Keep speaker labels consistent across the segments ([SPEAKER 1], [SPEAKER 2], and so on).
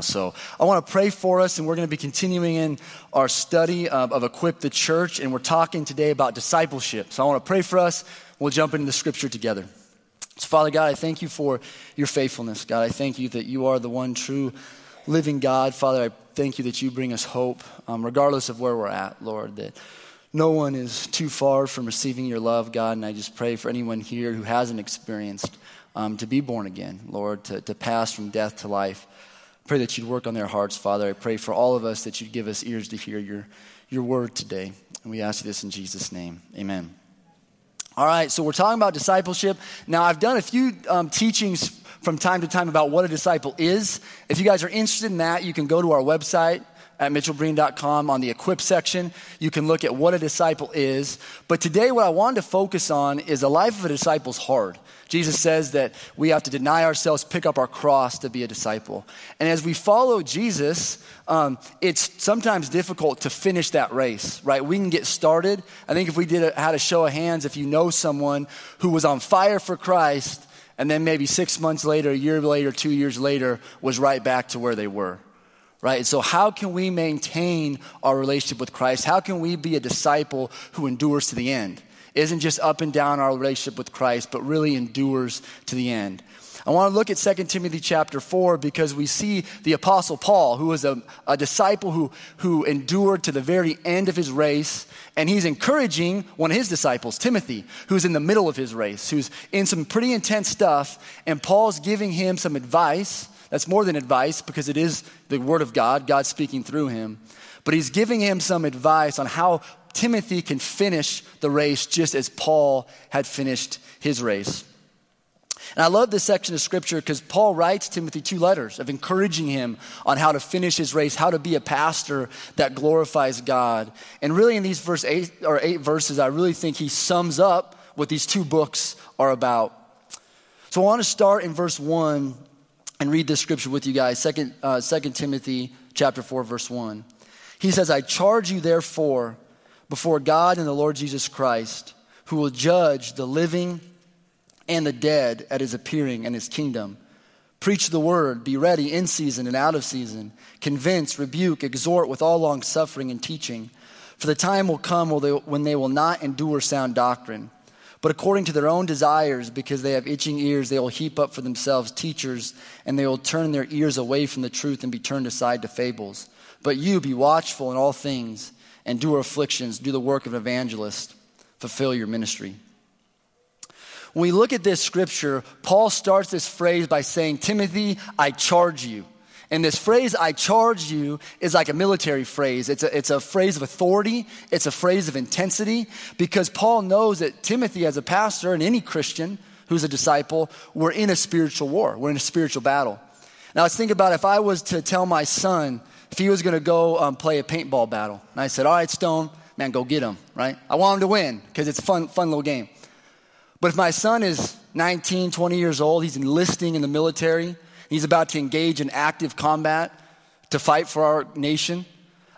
[SPEAKER 1] So I want to pray for us, and we're going to be continuing in our study of, of, Equip the Church, and we're talking today about discipleship. So I want to pray for us. We'll jump into the scripture together. So, Father God, I thank you for your faithfulness. God, I thank you that you are the one true living God. Father, I thank you that you bring us hope, um, regardless of where we're at, Lord, that no one is too far from receiving your love, God. And I just pray for anyone here who hasn't experienced um, to be born again, Lord, to, to pass from death to life. Pray that you'd work on their hearts, Father. I pray for all of us that you'd give us ears to hear your, your word today. And we ask you this in Jesus' name. Amen. All right, so we're talking about discipleship. Now, I've done a few um, teachings from time to time about what a disciple is. If you guys are interested in that, you can go to our website, at mitchellberean.com on the equip section. You can look at what a disciple is. But today, what I wanted to focus on is the life of a disciple is hard. Jesus says that we have to deny ourselves, pick up our cross to be a disciple. And as we follow Jesus, um, it's sometimes difficult to finish that race, right? We can get started. I think if we did a, had a show of hands, if you know someone who was on fire for Christ, and then maybe six months later, a year later, two years later, was right back to where they were right? So, how can we maintain our relationship with Christ? How can we be a disciple who endures to the end? Isn't just up and down our relationship with Christ, but really endures to the end. I want to look at 2 Timothy chapter 4 because we see the Apostle Paul, who was a, a disciple who, who endured to the very end of his race, and he's encouraging one of his disciples, Timothy, who's in the middle of his race, who's in some pretty intense stuff, and Paul's giving him some advice that's more than advice because it is the Word of God, God speaking through him. But he's giving him some advice on how Timothy can finish the race just as Paul had finished his race. And I love this section of scripture because Paul writes Timothy two letters of encouraging him on how to finish his race, how to be a pastor that glorifies God. And really, in these verse eight or eight verses, I really think he sums up what these two books are about. So I want to start in verse one and read this scripture with you guys. Second, uh, 2 Timothy chapter 4, verse 1. He says, I charge you therefore before God and the Lord Jesus Christ, who will judge the living and the dead at his appearing and his kingdom. Preach the word, be ready in season and out of season. Convince, rebuke, exhort with all long suffering and teaching. For the time will come when they will not endure sound doctrine but according to their own desires, because they have itching ears, they will heap up for themselves teachers, and they will turn their ears away from the truth and be turned aside to fables. But you be watchful in all things, endure afflictions, do the work of an evangelist, fulfill your ministry. When we look at this scripture, Paul starts this phrase by saying, Timothy, I charge you. And this phrase, I charge you, is like a military phrase. It's a, it's a phrase of authority, it's a phrase of intensity, because Paul knows that Timothy, as a pastor and any Christian who's a disciple, we're in a spiritual war, we're in a spiritual battle. Now, let's think about if I was to tell my son if he was going to go um, play a paintball battle, and I said, All right, Stone, man, go get him, right? I want him to win because it's a fun, fun little game. But if my son is 19, 20 years old, he's enlisting in the military, He's about to engage in active combat to fight for our nation.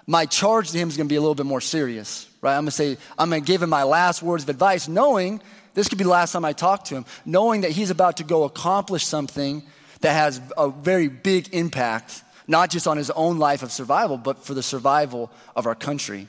[SPEAKER 1] My charge to him is going to be a little bit more serious, right? I'm going to say, I'm going to give him my last words of advice, knowing this could be the last time I talk to him, knowing that he's about to go accomplish something that has a very big impact, not just on his own life of survival, but for the survival of our country.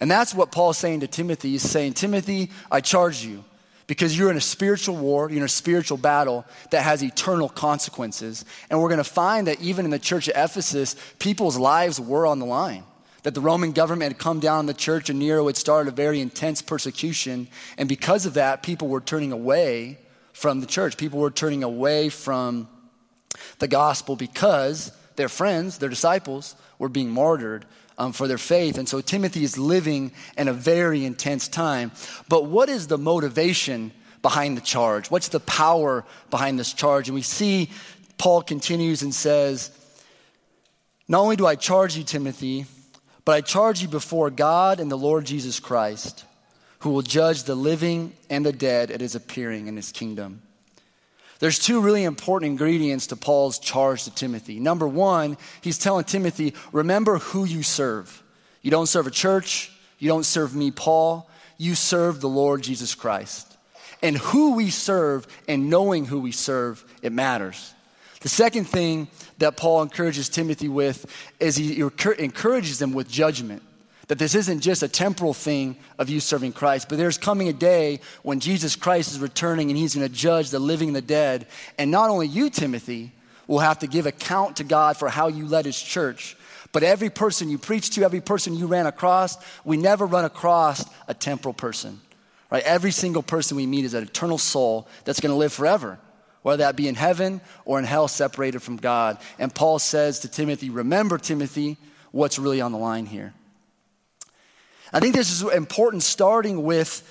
[SPEAKER 1] And that's what Paul's saying to Timothy. He's saying, Timothy, I charge you because you're in a spiritual war, you're in a spiritual battle that has eternal consequences. And we're going to find that even in the church of Ephesus, people's lives were on the line. That the Roman government had come down on the church and Nero had started a very intense persecution. And because of that, people were turning away from the church. People were turning away from the gospel because their friends, their disciples, were being martyred um, for their faith. And so Timothy is living in a very intense time. But what is the motivation behind the charge? What's the power behind this charge? And we see Paul continues and says, Not only do I charge you, Timothy, but I charge you before God and the Lord Jesus Christ, who will judge the living and the dead at his appearing in his kingdom. There's two really important ingredients to Paul's charge to Timothy. Number one, he's telling Timothy, remember who you serve. You don't serve a church, you don't serve me, Paul, you serve the Lord Jesus Christ. And who we serve and knowing who we serve, it matters. The second thing that Paul encourages Timothy with is he encourages them with judgment. That this isn't just a temporal thing of you serving Christ, but there's coming a day when Jesus Christ is returning and he's going to judge the living and the dead. And not only you, Timothy, will have to give account to God for how you led his church, but every person you preach to, every person you ran across, we never run across a temporal person. Right? Every single person we meet is an eternal soul that's going to live forever, whether that be in heaven or in hell separated from God. And Paul says to Timothy, remember, Timothy, what's really on the line here. I think this is important starting with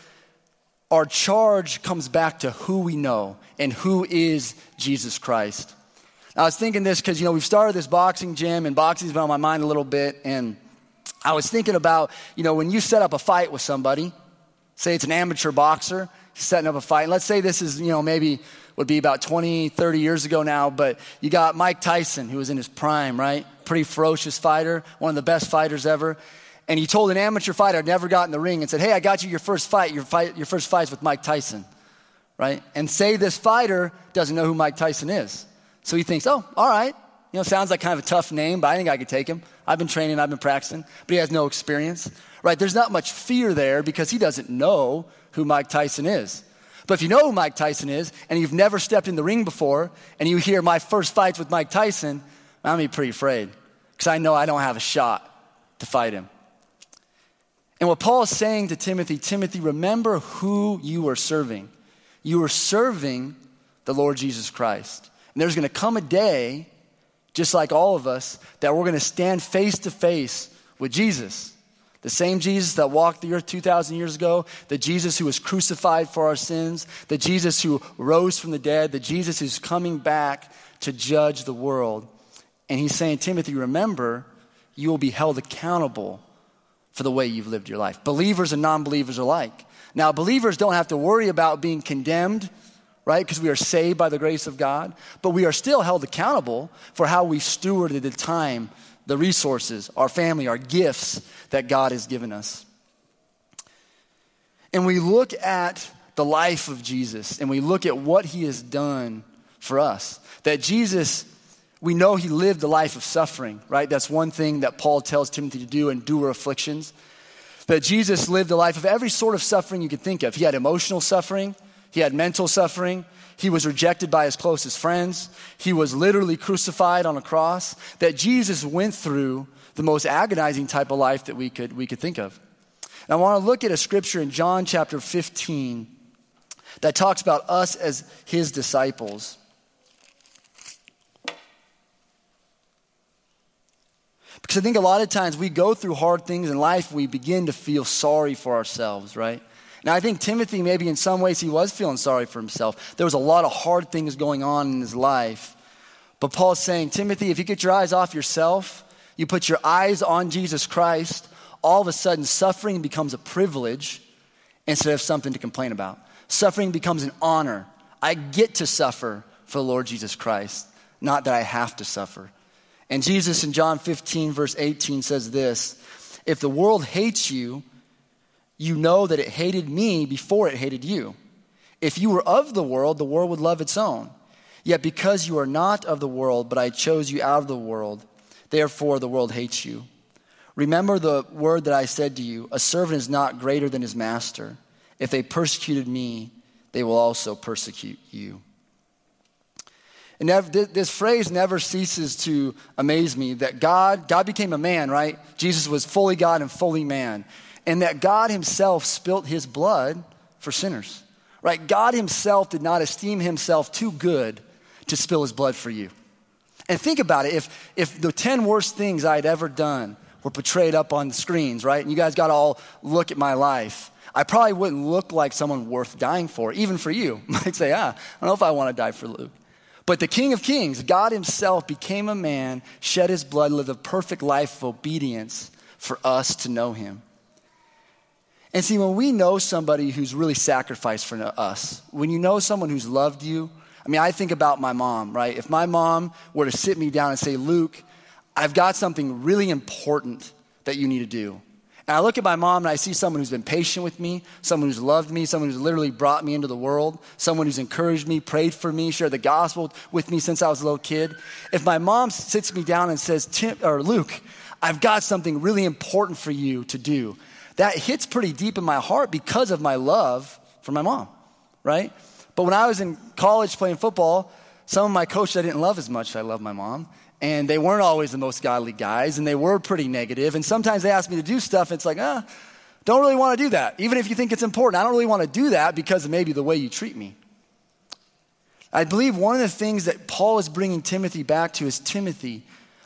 [SPEAKER 1] our charge comes back to who we know and who is Jesus Christ. I was thinking this because, you know, we've started this boxing gym and boxing's been on my mind a little bit. And I was thinking about, you know, when you set up a fight with somebody, say it's an amateur boxer, setting up a fight. And let's say this is, you know, maybe would be about 20, 30 years ago now, but you got Mike Tyson, who was in his prime, right? Pretty ferocious fighter, one of the best fighters ever and he told an amateur fighter, I'd never got in the ring, and said, Hey, I got you your first fight. Your, fight, your first fight's with Mike Tyson, right? And say this fighter doesn't know who Mike Tyson is. So he thinks, Oh, all right. You know, sounds like kind of a tough name, but I think I could take him. I've been training, I've been practicing, but he has no experience, right? There's not much fear there because he doesn't know who Mike Tyson is. But if you know who Mike Tyson is and you've never stepped in the ring before and you hear my first fight's with Mike Tyson, I'm gonna be pretty afraid because I know I don't have a shot to fight him. And what Paul is saying to Timothy, Timothy, remember who you are serving. You are serving the Lord Jesus Christ. And there's going to come a day, just like all of us, that we're going to stand face to face with Jesus. The same Jesus that walked the earth 2,000 years ago, the Jesus who was crucified for our sins, the Jesus who rose from the dead, the Jesus who's coming back to judge the world. And he's saying, Timothy, remember, you will be held accountable for the way you've lived your life. Believers and non believers alike. Now, believers don't have to worry about being condemned, right? Because we are saved by the grace of God, but we are still held accountable for how we stewarded the time, the resources, our family, our gifts that God has given us. And we look at the life of Jesus and we look at what he has done for us. That Jesus we know he lived a life of suffering, right? That's one thing that Paul tells Timothy to do and endure afflictions. That Jesus lived a life of every sort of suffering you could think of. He had emotional suffering, he had mental suffering, he was rejected by his closest friends, he was literally crucified on a cross. That Jesus went through the most agonizing type of life that we could, we could think of. And I want to look at a scripture in John chapter 15 that talks about us as his disciples. Because I think a lot of times we go through hard things in life, we begin to feel sorry for ourselves, right? Now, I think Timothy, maybe in some ways, he was feeling sorry for himself. There was a lot of hard things going on in his life. But Paul's saying, Timothy, if you get your eyes off yourself, you put your eyes on Jesus Christ, all of a sudden suffering becomes a privilege instead of something to complain about. Suffering becomes an honor. I get to suffer for the Lord Jesus Christ, not that I have to suffer. And Jesus in John 15, verse 18 says this If the world hates you, you know that it hated me before it hated you. If you were of the world, the world would love its own. Yet because you are not of the world, but I chose you out of the world, therefore the world hates you. Remember the word that I said to you a servant is not greater than his master. If they persecuted me, they will also persecute you. And this phrase never ceases to amaze me that God, God became a man, right? Jesus was fully God and fully man. And that God himself spilt his blood for sinners, right? God himself did not esteem himself too good to spill his blood for you. And think about it if, if the 10 worst things I had ever done were portrayed up on the screens, right? And you guys got to all look at my life. I probably wouldn't look like someone worth dying for, even for you. Might say, ah, I don't know if I want to die for Luke. But the King of Kings, God Himself, became a man, shed His blood, lived a perfect life of obedience for us to know Him. And see, when we know somebody who's really sacrificed for us, when you know someone who's loved you, I mean, I think about my mom, right? If my mom were to sit me down and say, Luke, I've got something really important that you need to do. And I look at my mom and I see someone who's been patient with me, someone who's loved me, someone who's literally brought me into the world, someone who's encouraged me, prayed for me, shared the gospel with me since I was a little kid. If my mom sits me down and says, Tim, or Luke, I've got something really important for you to do, that hits pretty deep in my heart because of my love for my mom, right? But when I was in college playing football, some of my coaches I didn't love as much as I love my mom. And they weren't always the most godly guys, and they were pretty negative. And sometimes they asked me to do stuff, and it's like, ah, don't really want to do that. Even if you think it's important, I don't really want to do that because of maybe the way you treat me. I believe one of the things that Paul is bringing Timothy back to is Timothy,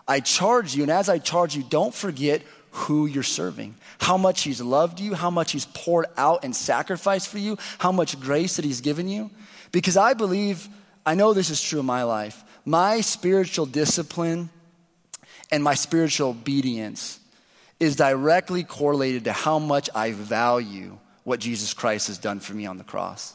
[SPEAKER 1] I charge you, and as I charge you, don't forget who you're serving, how much he's loved you, how much he's poured out and sacrificed for you, how much grace that he's given you. Because I believe, I know this is true in my life, my spiritual discipline and my spiritual obedience is directly correlated to how much I value what Jesus Christ has done for me on the cross.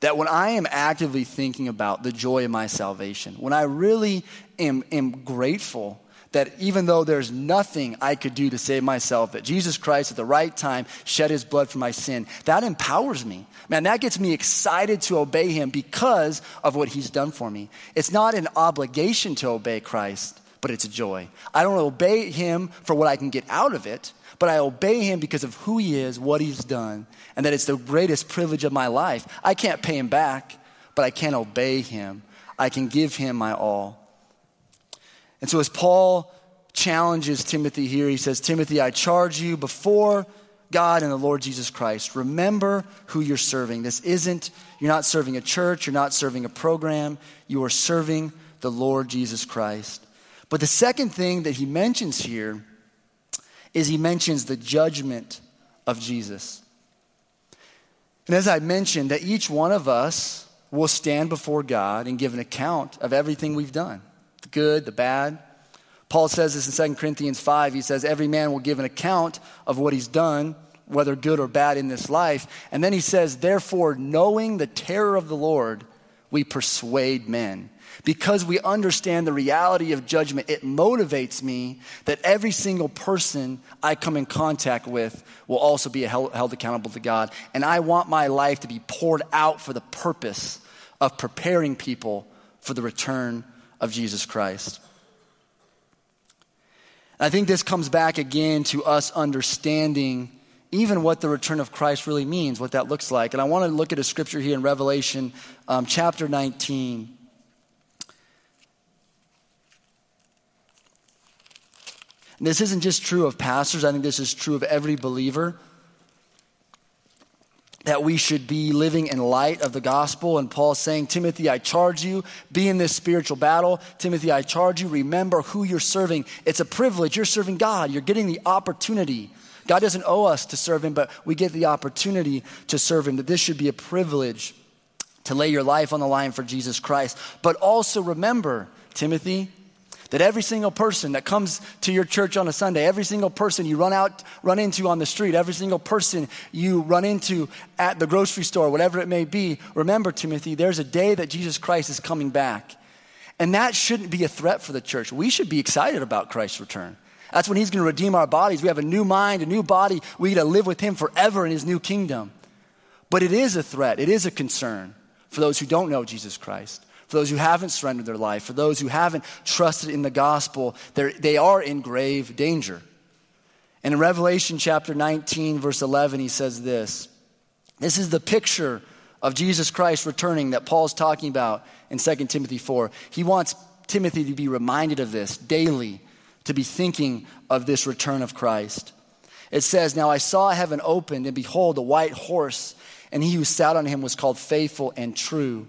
[SPEAKER 1] That when I am actively thinking about the joy of my salvation, when I really am, am grateful that even though there's nothing I could do to save myself, that Jesus Christ at the right time shed his blood for my sin, that empowers me. Man, that gets me excited to obey him because of what he's done for me. It's not an obligation to obey Christ, but it's a joy. I don't obey him for what I can get out of it, but I obey him because of who he is, what he's done, and that it's the greatest privilege of my life. I can't pay him back, but I can obey him. I can give him my all. And so, as Paul challenges Timothy here, he says, Timothy, I charge you before God and the Lord Jesus Christ. Remember who you're serving. This isn't, you're not serving a church, you're not serving a program, you are serving the Lord Jesus Christ. But the second thing that he mentions here is he mentions the judgment of Jesus. And as I mentioned, that each one of us will stand before God and give an account of everything we've done the good, the bad. Paul says this in 2 Corinthians 5. He says, Every man will give an account of what he's done, whether good or bad in this life. And then he says, Therefore, knowing the terror of the Lord, we persuade men. Because we understand the reality of judgment, it motivates me that every single person I come in contact with will also be held, held accountable to God. And I want my life to be poured out for the purpose of preparing people for the return of Jesus Christ. I think this comes back again to us understanding even what the return of Christ really means, what that looks like. And I want to look at a scripture here in Revelation um, chapter 19. And this isn't just true of pastors, I think this is true of every believer that we should be living in light of the gospel. And Paul's saying, Timothy, I charge you, be in this spiritual battle. Timothy, I charge you, remember who you're serving. It's a privilege. You're serving God, you're getting the opportunity. God doesn't owe us to serve Him, but we get the opportunity to serve Him. That this should be a privilege to lay your life on the line for Jesus Christ. But also remember, Timothy, that every single person that comes to your church on a Sunday, every single person you run out, run into on the street, every single person you run into at the grocery store, whatever it may be, remember, Timothy, there's a day that Jesus Christ is coming back. And that shouldn't be a threat for the church. We should be excited about Christ's return. That's when he's going to redeem our bodies. We have a new mind, a new body. We get to live with him forever in his new kingdom. But it is a threat, it is a concern for those who don't know Jesus Christ for those who haven't surrendered their life, for those who haven't trusted in the gospel, they are in grave danger. And in Revelation chapter 19, verse 11, he says this This is the picture of Jesus Christ returning that Paul's talking about in 2 Timothy 4. He wants Timothy to be reminded of this daily, to be thinking of this return of Christ. It says, Now I saw heaven opened, and behold, a white horse, and he who sat on him was called faithful and true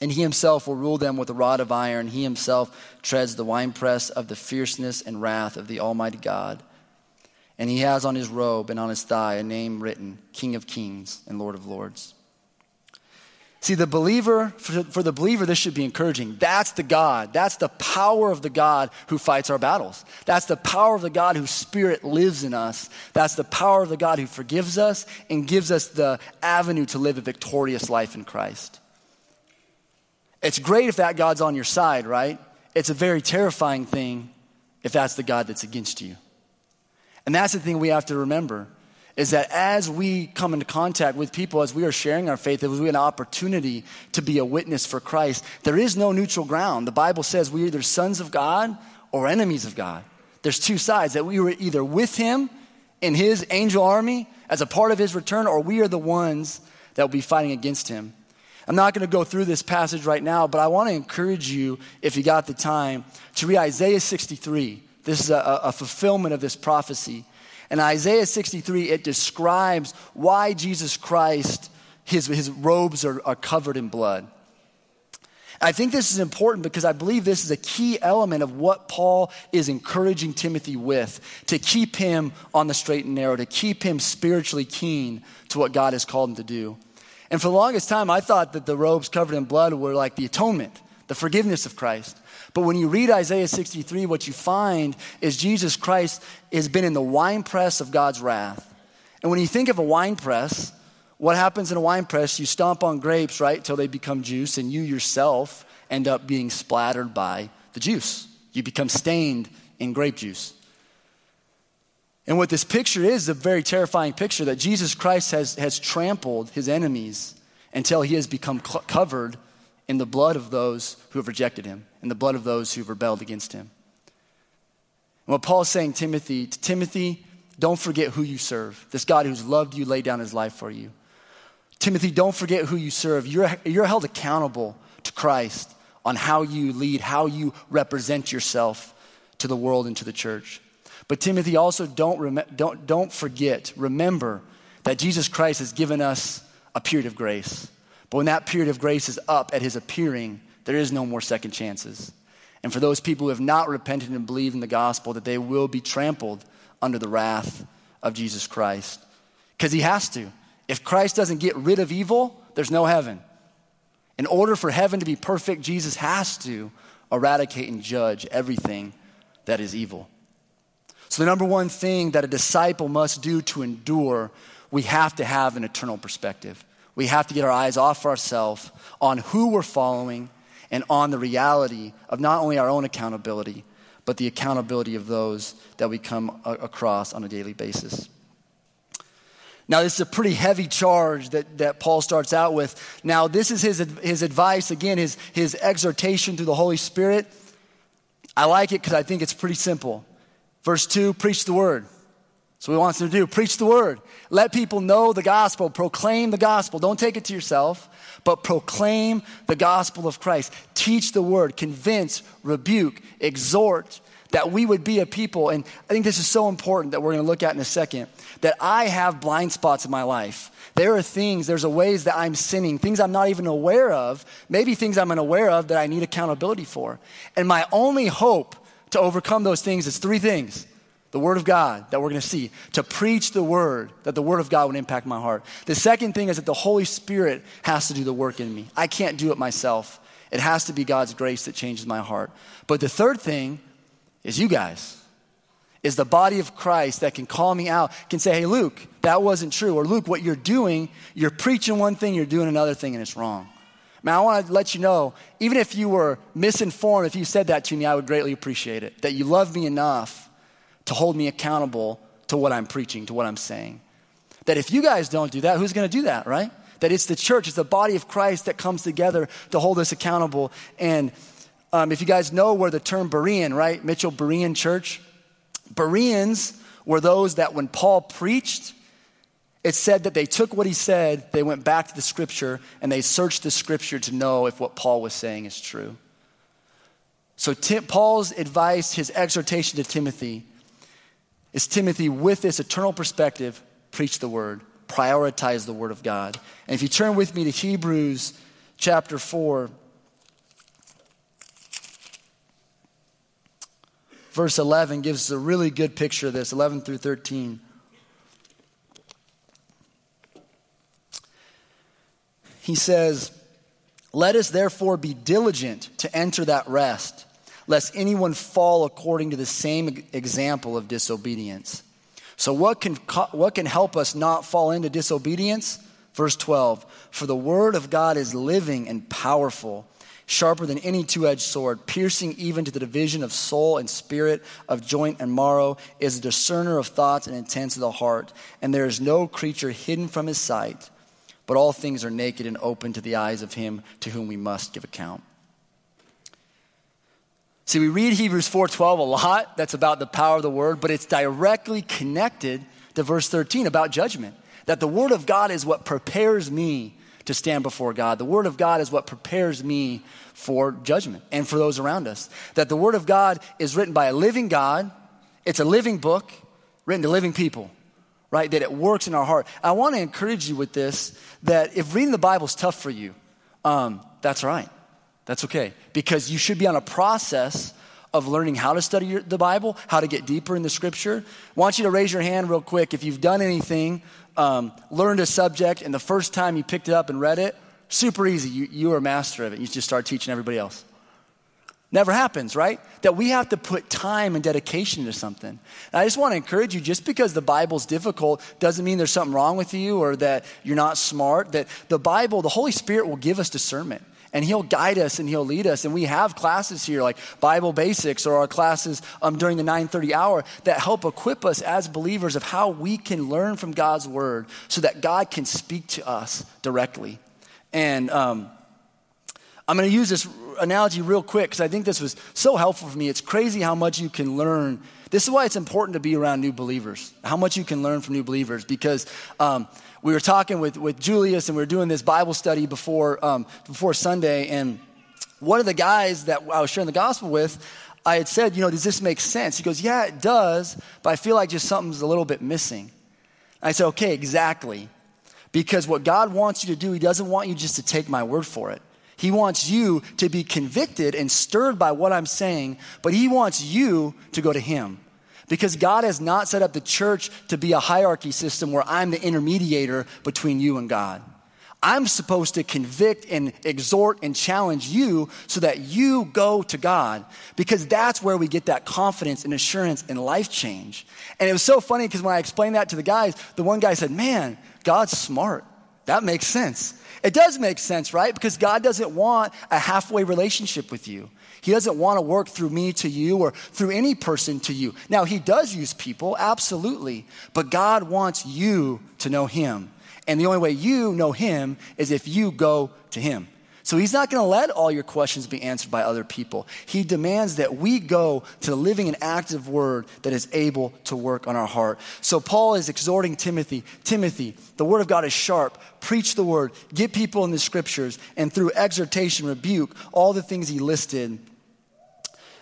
[SPEAKER 1] And he himself will rule them with a rod of iron. He himself treads the winepress of the fierceness and wrath of the Almighty God. And he has on his robe and on his thigh a name written King of Kings and Lord of Lords. See, the believer, for the believer, this should be encouraging. That's the God. That's the power of the God who fights our battles. That's the power of the God whose spirit lives in us. That's the power of the God who forgives us and gives us the avenue to live a victorious life in Christ. It's great if that God's on your side, right? It's a very terrifying thing if that's the God that's against you. And that's the thing we have to remember is that as we come into contact with people, as we are sharing our faith, as we have an opportunity to be a witness for Christ, there is no neutral ground. The Bible says we're either sons of God or enemies of God. There's two sides that we were either with Him in His angel army as a part of His return, or we are the ones that will be fighting against Him. I'm not going to go through this passage right now, but I want to encourage you, if you got the time, to read Isaiah 63. This is a, a fulfillment of this prophecy. In Isaiah 63, it describes why Jesus Christ, his, his robes are, are covered in blood. I think this is important because I believe this is a key element of what Paul is encouraging Timothy with to keep him on the straight and narrow, to keep him spiritually keen to what God has called him to do. And for the longest time, I thought that the robes covered in blood were like the atonement, the forgiveness of Christ. But when you read Isaiah 63, what you find is Jesus Christ has been in the winepress of God's wrath. And when you think of a winepress, what happens in a winepress? You stomp on grapes, right, till they become juice, and you yourself end up being splattered by the juice. You become stained in grape juice. And what this picture is, a very terrifying picture that Jesus Christ has, has trampled his enemies until he has become cl- covered in the blood of those who have rejected him, in the blood of those who have rebelled against him. And what Paul is saying, Timothy, to Timothy, don't forget who you serve. This God who's loved you, laid down his life for you. Timothy, don't forget who you serve. You're, you're held accountable to Christ on how you lead, how you represent yourself to the world and to the church. But Timothy, also don't, rem- don't, don't forget, remember that Jesus Christ has given us a period of grace. But when that period of grace is up at his appearing, there is no more second chances. And for those people who have not repented and believed in the gospel, that they will be trampled under the wrath of Jesus Christ. Because he has to. If Christ doesn't get rid of evil, there's no heaven. In order for heaven to be perfect, Jesus has to eradicate and judge everything that is evil. So, the number one thing that a disciple must do to endure, we have to have an eternal perspective. We have to get our eyes off ourselves on who we're following and on the reality of not only our own accountability, but the accountability of those that we come across on a daily basis. Now, this is a pretty heavy charge that, that Paul starts out with. Now, this is his, his advice, again, his, his exhortation through the Holy Spirit. I like it because I think it's pretty simple. Verse 2 preach the word. So he wants them to do preach the word. Let people know the gospel, proclaim the gospel. Don't take it to yourself, but proclaim the gospel of Christ. Teach the word, convince, rebuke, exhort that we would be a people. And I think this is so important that we're going to look at in a second that I have blind spots in my life. There are things, there's a ways that I'm sinning, things I'm not even aware of, maybe things I'm unaware of that I need accountability for. And my only hope to overcome those things is three things the Word of God that we're going to see, to preach the Word, that the Word of God would impact my heart. The second thing is that the Holy Spirit has to do the work in me. I can't do it myself. It has to be God's grace that changes my heart. But the third thing is you guys, is the body of Christ that can call me out, can say, hey, Luke, that wasn't true. Or Luke, what you're doing, you're preaching one thing, you're doing another thing, and it's wrong. Man, I want to let you know, even if you were misinformed, if you said that to me, I would greatly appreciate it. That you love me enough to hold me accountable to what I'm preaching, to what I'm saying. That if you guys don't do that, who's going to do that, right? That it's the church, it's the body of Christ that comes together to hold us accountable. And um, if you guys know where the term Berean, right? Mitchell Berean Church, Bereans were those that when Paul preached, it said that they took what he said, they went back to the scripture, and they searched the scripture to know if what Paul was saying is true. So, Tim, Paul's advice, his exhortation to Timothy, is Timothy, with this eternal perspective, preach the word, prioritize the word of God. And if you turn with me to Hebrews chapter 4, verse 11 gives us a really good picture of this 11 through 13. He says, Let us therefore be diligent to enter that rest, lest anyone fall according to the same example of disobedience. So, what can, what can help us not fall into disobedience? Verse 12 For the word of God is living and powerful, sharper than any two edged sword, piercing even to the division of soul and spirit, of joint and marrow, is a discerner of thoughts and intents of the heart. And there is no creature hidden from his sight but all things are naked and open to the eyes of him to whom we must give account. See, we read Hebrews 4:12 a lot. That's about the power of the word, but it's directly connected to verse 13 about judgment. That the word of God is what prepares me to stand before God. The word of God is what prepares me for judgment and for those around us. That the word of God is written by a living God. It's a living book written to living people right? That it works in our heart. I want to encourage you with this that if reading the Bible is tough for you, um, that's right. That's okay. Because you should be on a process of learning how to study the Bible, how to get deeper in the scripture. I want you to raise your hand real quick if you've done anything, um, learned a subject, and the first time you picked it up and read it, super easy. You, you were a master of it. You just start teaching everybody else. Never happens, right? That we have to put time and dedication into something. And I just want to encourage you just because the Bible's difficult doesn't mean there's something wrong with you or that you're not smart. That the Bible, the Holy Spirit will give us discernment and he'll guide us and he'll lead us and we have classes here like bible basics or our classes um, during the 9.30 hour that help equip us as believers of how we can learn from god's word so that god can speak to us directly and um, i'm going to use this analogy real quick because I think this was so helpful for me. It's crazy how much you can learn. This is why it's important to be around new believers, how much you can learn from new believers because um, we were talking with, with Julius and we were doing this Bible study before, um, before Sunday. And one of the guys that I was sharing the gospel with, I had said, you know, does this make sense? He goes, yeah, it does, but I feel like just something's a little bit missing. I said, okay, exactly. Because what God wants you to do, He doesn't want you just to take my word for it. He wants you to be convicted and stirred by what I'm saying, but He wants you to go to Him. Because God has not set up the church to be a hierarchy system where I'm the intermediator between you and God. I'm supposed to convict and exhort and challenge you so that you go to God because that's where we get that confidence and assurance and life change. And it was so funny because when I explained that to the guys, the one guy said, Man, God's smart. That makes sense. It does make sense, right? Because God doesn't want a halfway relationship with you. He doesn't want to work through me to you or through any person to you. Now, He does use people, absolutely, but God wants you to know Him. And the only way you know Him is if you go to Him. So he's not going to let all your questions be answered by other people. He demands that we go to the living and active word that is able to work on our heart. So Paul is exhorting Timothy Timothy, the word of God is sharp. Preach the word, get people in the scriptures, and through exhortation, rebuke, all the things he listed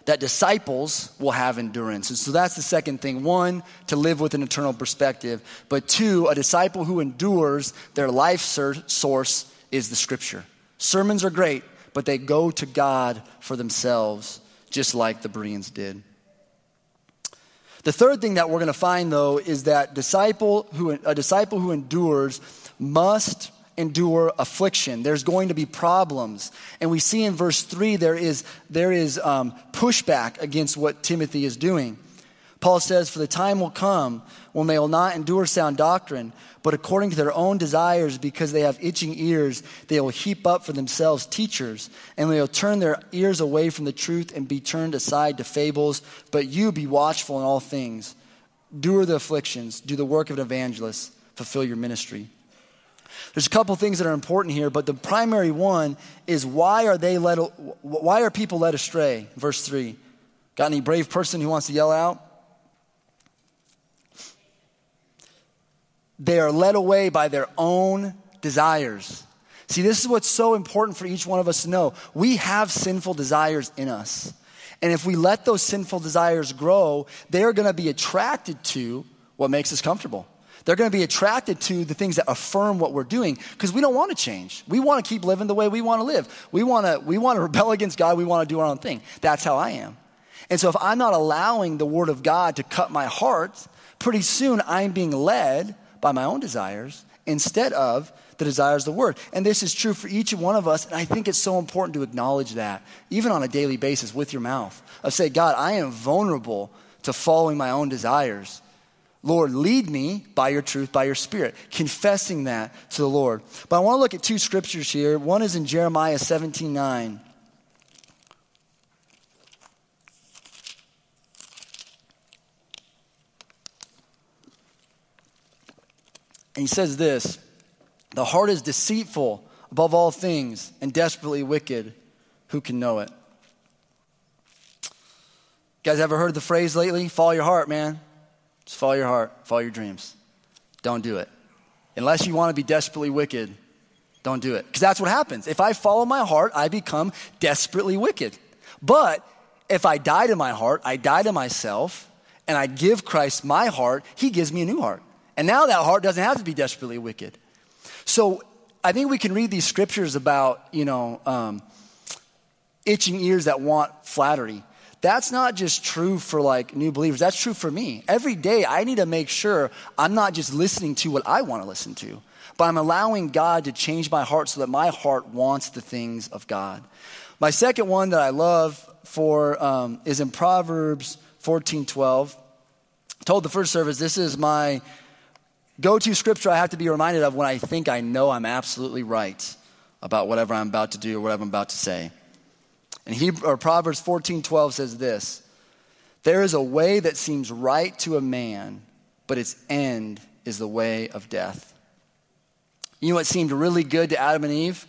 [SPEAKER 1] that disciples will have endurance. And so that's the second thing. One, to live with an eternal perspective. But two, a disciple who endures, their life source is the scripture. Sermons are great, but they go to God for themselves, just like the Bereans did. The third thing that we're going to find, though, is that disciple who, a disciple who endures must endure affliction. There's going to be problems. And we see in verse 3 there is, there is um, pushback against what Timothy is doing. Paul says, For the time will come when they will not endure sound doctrine, but according to their own desires, because they have itching ears, they will heap up for themselves teachers, and they will turn their ears away from the truth and be turned aside to fables. But you be watchful in all things. Endure the afflictions, do the work of an evangelist, fulfill your ministry. There's a couple things that are important here, but the primary one is why are they led why are people led astray? Verse 3. Got any brave person who wants to yell out? They are led away by their own desires. See, this is what's so important for each one of us to know. We have sinful desires in us. And if we let those sinful desires grow, they're going to be attracted to what makes us comfortable. They're going to be attracted to the things that affirm what we're doing because we don't want to change. We want to keep living the way we want to live. We want to, we want to rebel against God. We want to do our own thing. That's how I am. And so if I'm not allowing the Word of God to cut my heart, pretty soon I'm being led by my own desires instead of the desires of the word. And this is true for each one of us. And I think it's so important to acknowledge that, even on a daily basis with your mouth, of say, God, I am vulnerable to following my own desires. Lord, lead me by your truth, by your spirit, confessing that to the Lord. But I want to look at two scriptures here. One is in Jeremiah 17 9. And he says this The heart is deceitful above all things and desperately wicked. Who can know it? You guys ever heard the phrase lately? Follow your heart, man. Just follow your heart, follow your dreams. Don't do it. Unless you want to be desperately wicked, don't do it. Because that's what happens. If I follow my heart, I become desperately wicked. But if I die to my heart, I die to myself, and I give Christ my heart, He gives me a new heart. And now that heart doesn't have to be desperately wicked. So I think we can read these scriptures about, you know, um, itching ears that want flattery. That's not just true for like new believers. That's true for me. Every day I need to make sure I'm not just listening to what I want to listen to, but I'm allowing God to change my heart so that my heart wants the things of God. My second one that I love for um, is in Proverbs 14 12. told the first service, this is my go to scripture I have to be reminded of when I think I know I'm absolutely right about whatever I'm about to do or whatever I'm about to say. And Hebrew, or Proverbs 14 12 says this There is a way that seems right to a man, but its end is the way of death. You know what seemed really good to Adam and Eve?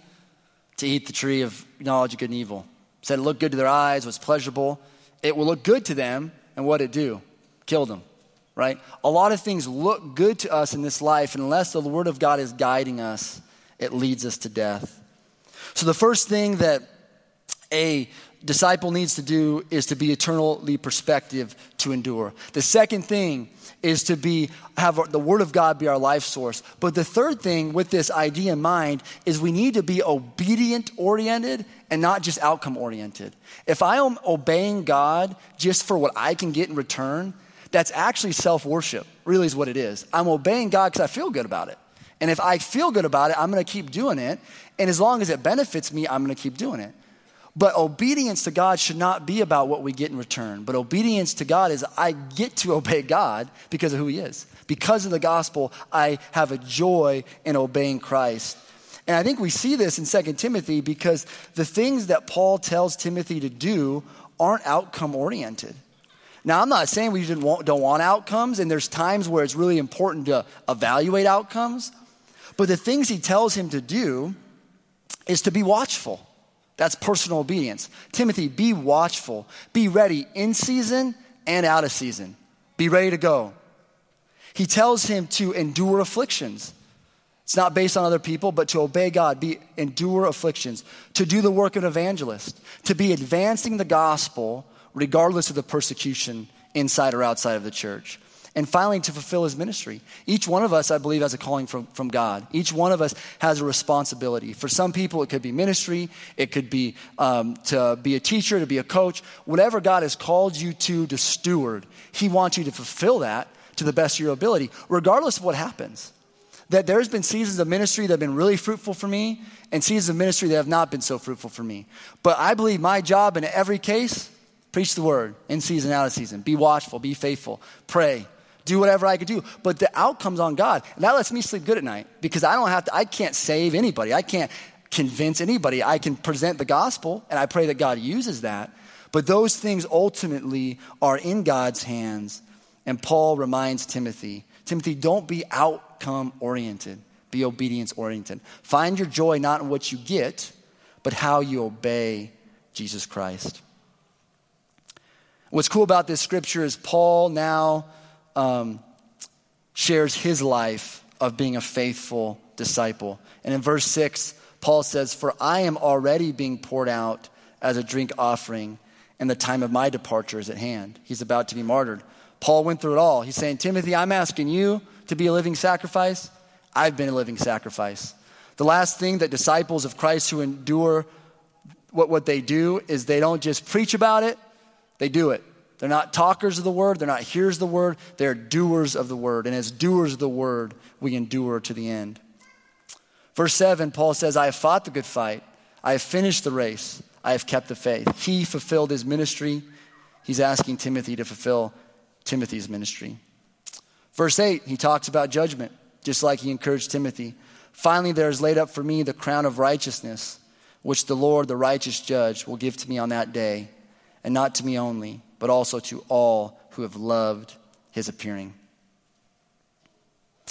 [SPEAKER 1] To eat the tree of knowledge of good and evil. Said it looked good to their eyes, was pleasurable. It will look good to them, and what it do? Killed them right? A lot of things look good to us in this life, and unless the Word of God is guiding us, it leads us to death. So, the first thing that a disciple needs to do is to be eternally perspective to endure. The second thing is to be have the word of God be our life source. But the third thing with this idea in mind is we need to be obedient oriented and not just outcome oriented. If I am obeying God just for what I can get in return, that's actually self worship, really, is what it is. I'm obeying God because I feel good about it. And if I feel good about it, I'm going to keep doing it. And as long as it benefits me, I'm going to keep doing it. But obedience to God should not be about what we get in return. But obedience to God is I get to obey God because of who He is. Because of the gospel, I have a joy in obeying Christ. And I think we see this in 2 Timothy because the things that Paul tells Timothy to do aren't outcome oriented. Now, I'm not saying we want, don't want outcomes, and there's times where it's really important to evaluate outcomes. But the things he tells him to do is to be watchful. That's personal obedience. Timothy, be watchful. Be ready in season and out of season. Be ready to go. He tells him to endure afflictions. It's not based on other people, but to obey God, be endure afflictions, to do the work of an evangelist, to be advancing the gospel regardless of the persecution inside or outside of the church. And finally, to fulfill his ministry. Each one of us, I believe, has a calling from, from God. Each one of us has a responsibility. For some people, it could be ministry, it could be um, to be a teacher, to be a coach. Whatever God has called you to, to steward, he wants you to fulfill that to the best of your ability, regardless of what happens. That there's been seasons of ministry that have been really fruitful for me, and seasons of ministry that have not been so fruitful for me. But I believe my job in every case Preach the word in season, out of season. Be watchful, be faithful, pray, do whatever I could do. But the outcome's on God. And that lets me sleep good at night because I don't have to, I can't save anybody. I can't convince anybody. I can present the gospel and I pray that God uses that. But those things ultimately are in God's hands. And Paul reminds Timothy Timothy, don't be outcome oriented, be obedience oriented. Find your joy not in what you get, but how you obey Jesus Christ. What's cool about this scripture is Paul now um, shares his life of being a faithful disciple. And in verse 6, Paul says, For I am already being poured out as a drink offering, and the time of my departure is at hand. He's about to be martyred. Paul went through it all. He's saying, Timothy, I'm asking you to be a living sacrifice. I've been a living sacrifice. The last thing that disciples of Christ who endure what, what they do is they don't just preach about it, they do it. They're not talkers of the word, they're not hearers of the word, they're doers of the word. And as doers of the word, we endure to the end. Verse 7, Paul says, I have fought the good fight, I have finished the race, I have kept the faith. He fulfilled his ministry. He's asking Timothy to fulfill Timothy's ministry. Verse 8, he talks about judgment, just like he encouraged Timothy. Finally, there is laid up for me the crown of righteousness, which the Lord, the righteous judge, will give to me on that day, and not to me only, but also to all who have loved his appearing.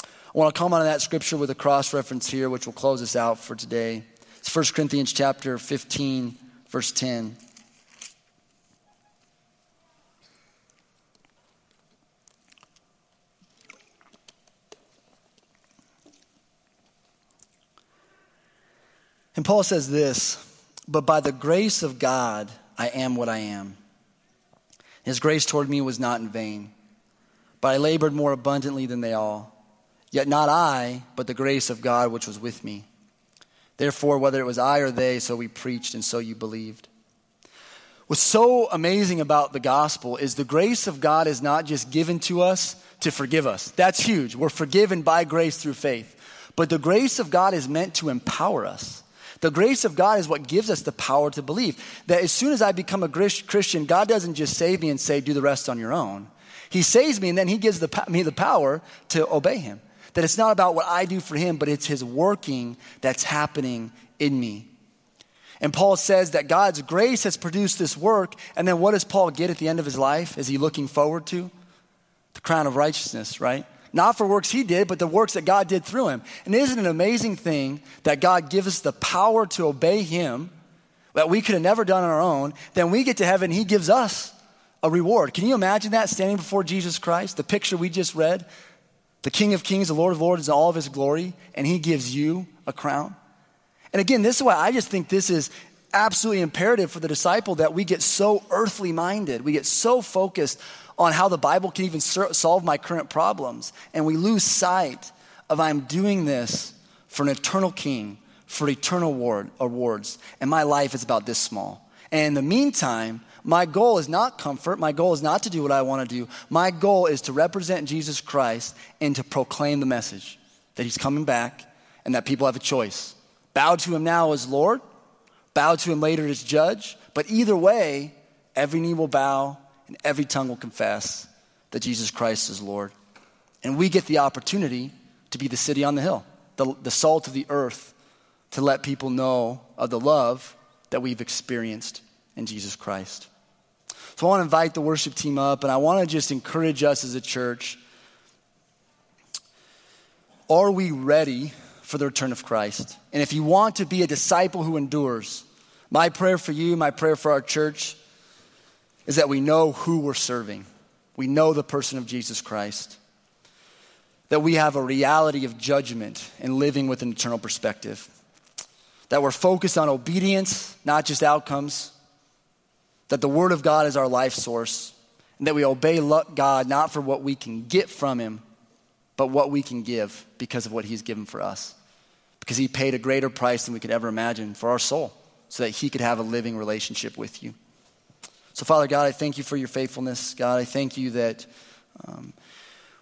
[SPEAKER 1] I want to comment on that scripture with a cross reference here, which will close us out for today. It's 1 Corinthians chapter 15, verse 10. And Paul says this, but by the grace of God, I am what I am. His grace toward me was not in vain, but I labored more abundantly than they all. Yet not I, but the grace of God which was with me. Therefore, whether it was I or they, so we preached, and so you believed. What's so amazing about the gospel is the grace of God is not just given to us to forgive us. That's huge. We're forgiven by grace through faith. But the grace of God is meant to empower us. The grace of God is what gives us the power to believe. That as soon as I become a Christian, God doesn't just save me and say, do the rest on your own. He saves me and then He gives the, me the power to obey Him. That it's not about what I do for Him, but it's His working that's happening in me. And Paul says that God's grace has produced this work. And then what does Paul get at the end of his life? Is he looking forward to? The crown of righteousness, right? Not for works he did, but the works that God did through him. And isn't it an amazing thing that God gives us the power to obey him that we could have never done on our own? Then we get to heaven, he gives us a reward. Can you imagine that standing before Jesus Christ? The picture we just read? The King of Kings, the Lord of Lords, in all of his glory, and he gives you a crown. And again, this is why I just think this is absolutely imperative for the disciple that we get so earthly minded. We get so focused on how the Bible can even solve my current problems. And we lose sight of I'm doing this for an eternal king, for eternal award, awards. And my life is about this small. And in the meantime, my goal is not comfort. My goal is not to do what I want to do. My goal is to represent Jesus Christ and to proclaim the message that he's coming back and that people have a choice. Bow to him now as Lord, bow to him later as judge. But either way, every knee will bow and every tongue will confess that Jesus Christ is Lord. And we get the opportunity to be the city on the hill, the, the salt of the earth, to let people know of the love that we've experienced in Jesus Christ. So I want to invite the worship team up, and I want to just encourage us as a church. Are we ready for the return of Christ? And if you want to be a disciple who endures, my prayer for you, my prayer for our church, is that we know who we're serving. We know the person of Jesus Christ. That we have a reality of judgment and living with an eternal perspective. That we're focused on obedience, not just outcomes. That the Word of God is our life source. And that we obey God not for what we can get from Him, but what we can give because of what He's given for us. Because He paid a greater price than we could ever imagine for our soul so that He could have a living relationship with you. So, Father God, I thank you for your faithfulness. God, I thank you that um,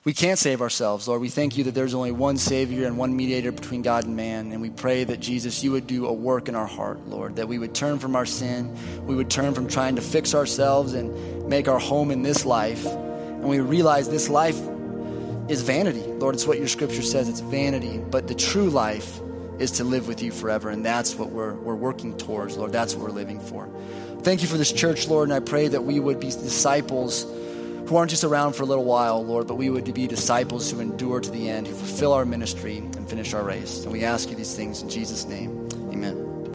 [SPEAKER 1] we can't save ourselves, Lord. We thank you that there's only one Savior and one mediator between God and man. And we pray that, Jesus, you would do a work in our heart, Lord, that we would turn from our sin, we would turn from trying to fix ourselves and make our home in this life. And we realize this life is vanity. Lord, it's what your scripture says it's vanity. But the true life is to live with you forever. And that's what we're, we're working towards, Lord. That's what we're living for. Thank you for this church, Lord, and I pray that we would be disciples who aren't just around for a little while, Lord, but we would be disciples who endure to the end, who fulfill our ministry and finish our race. And we ask you these things in Jesus' name.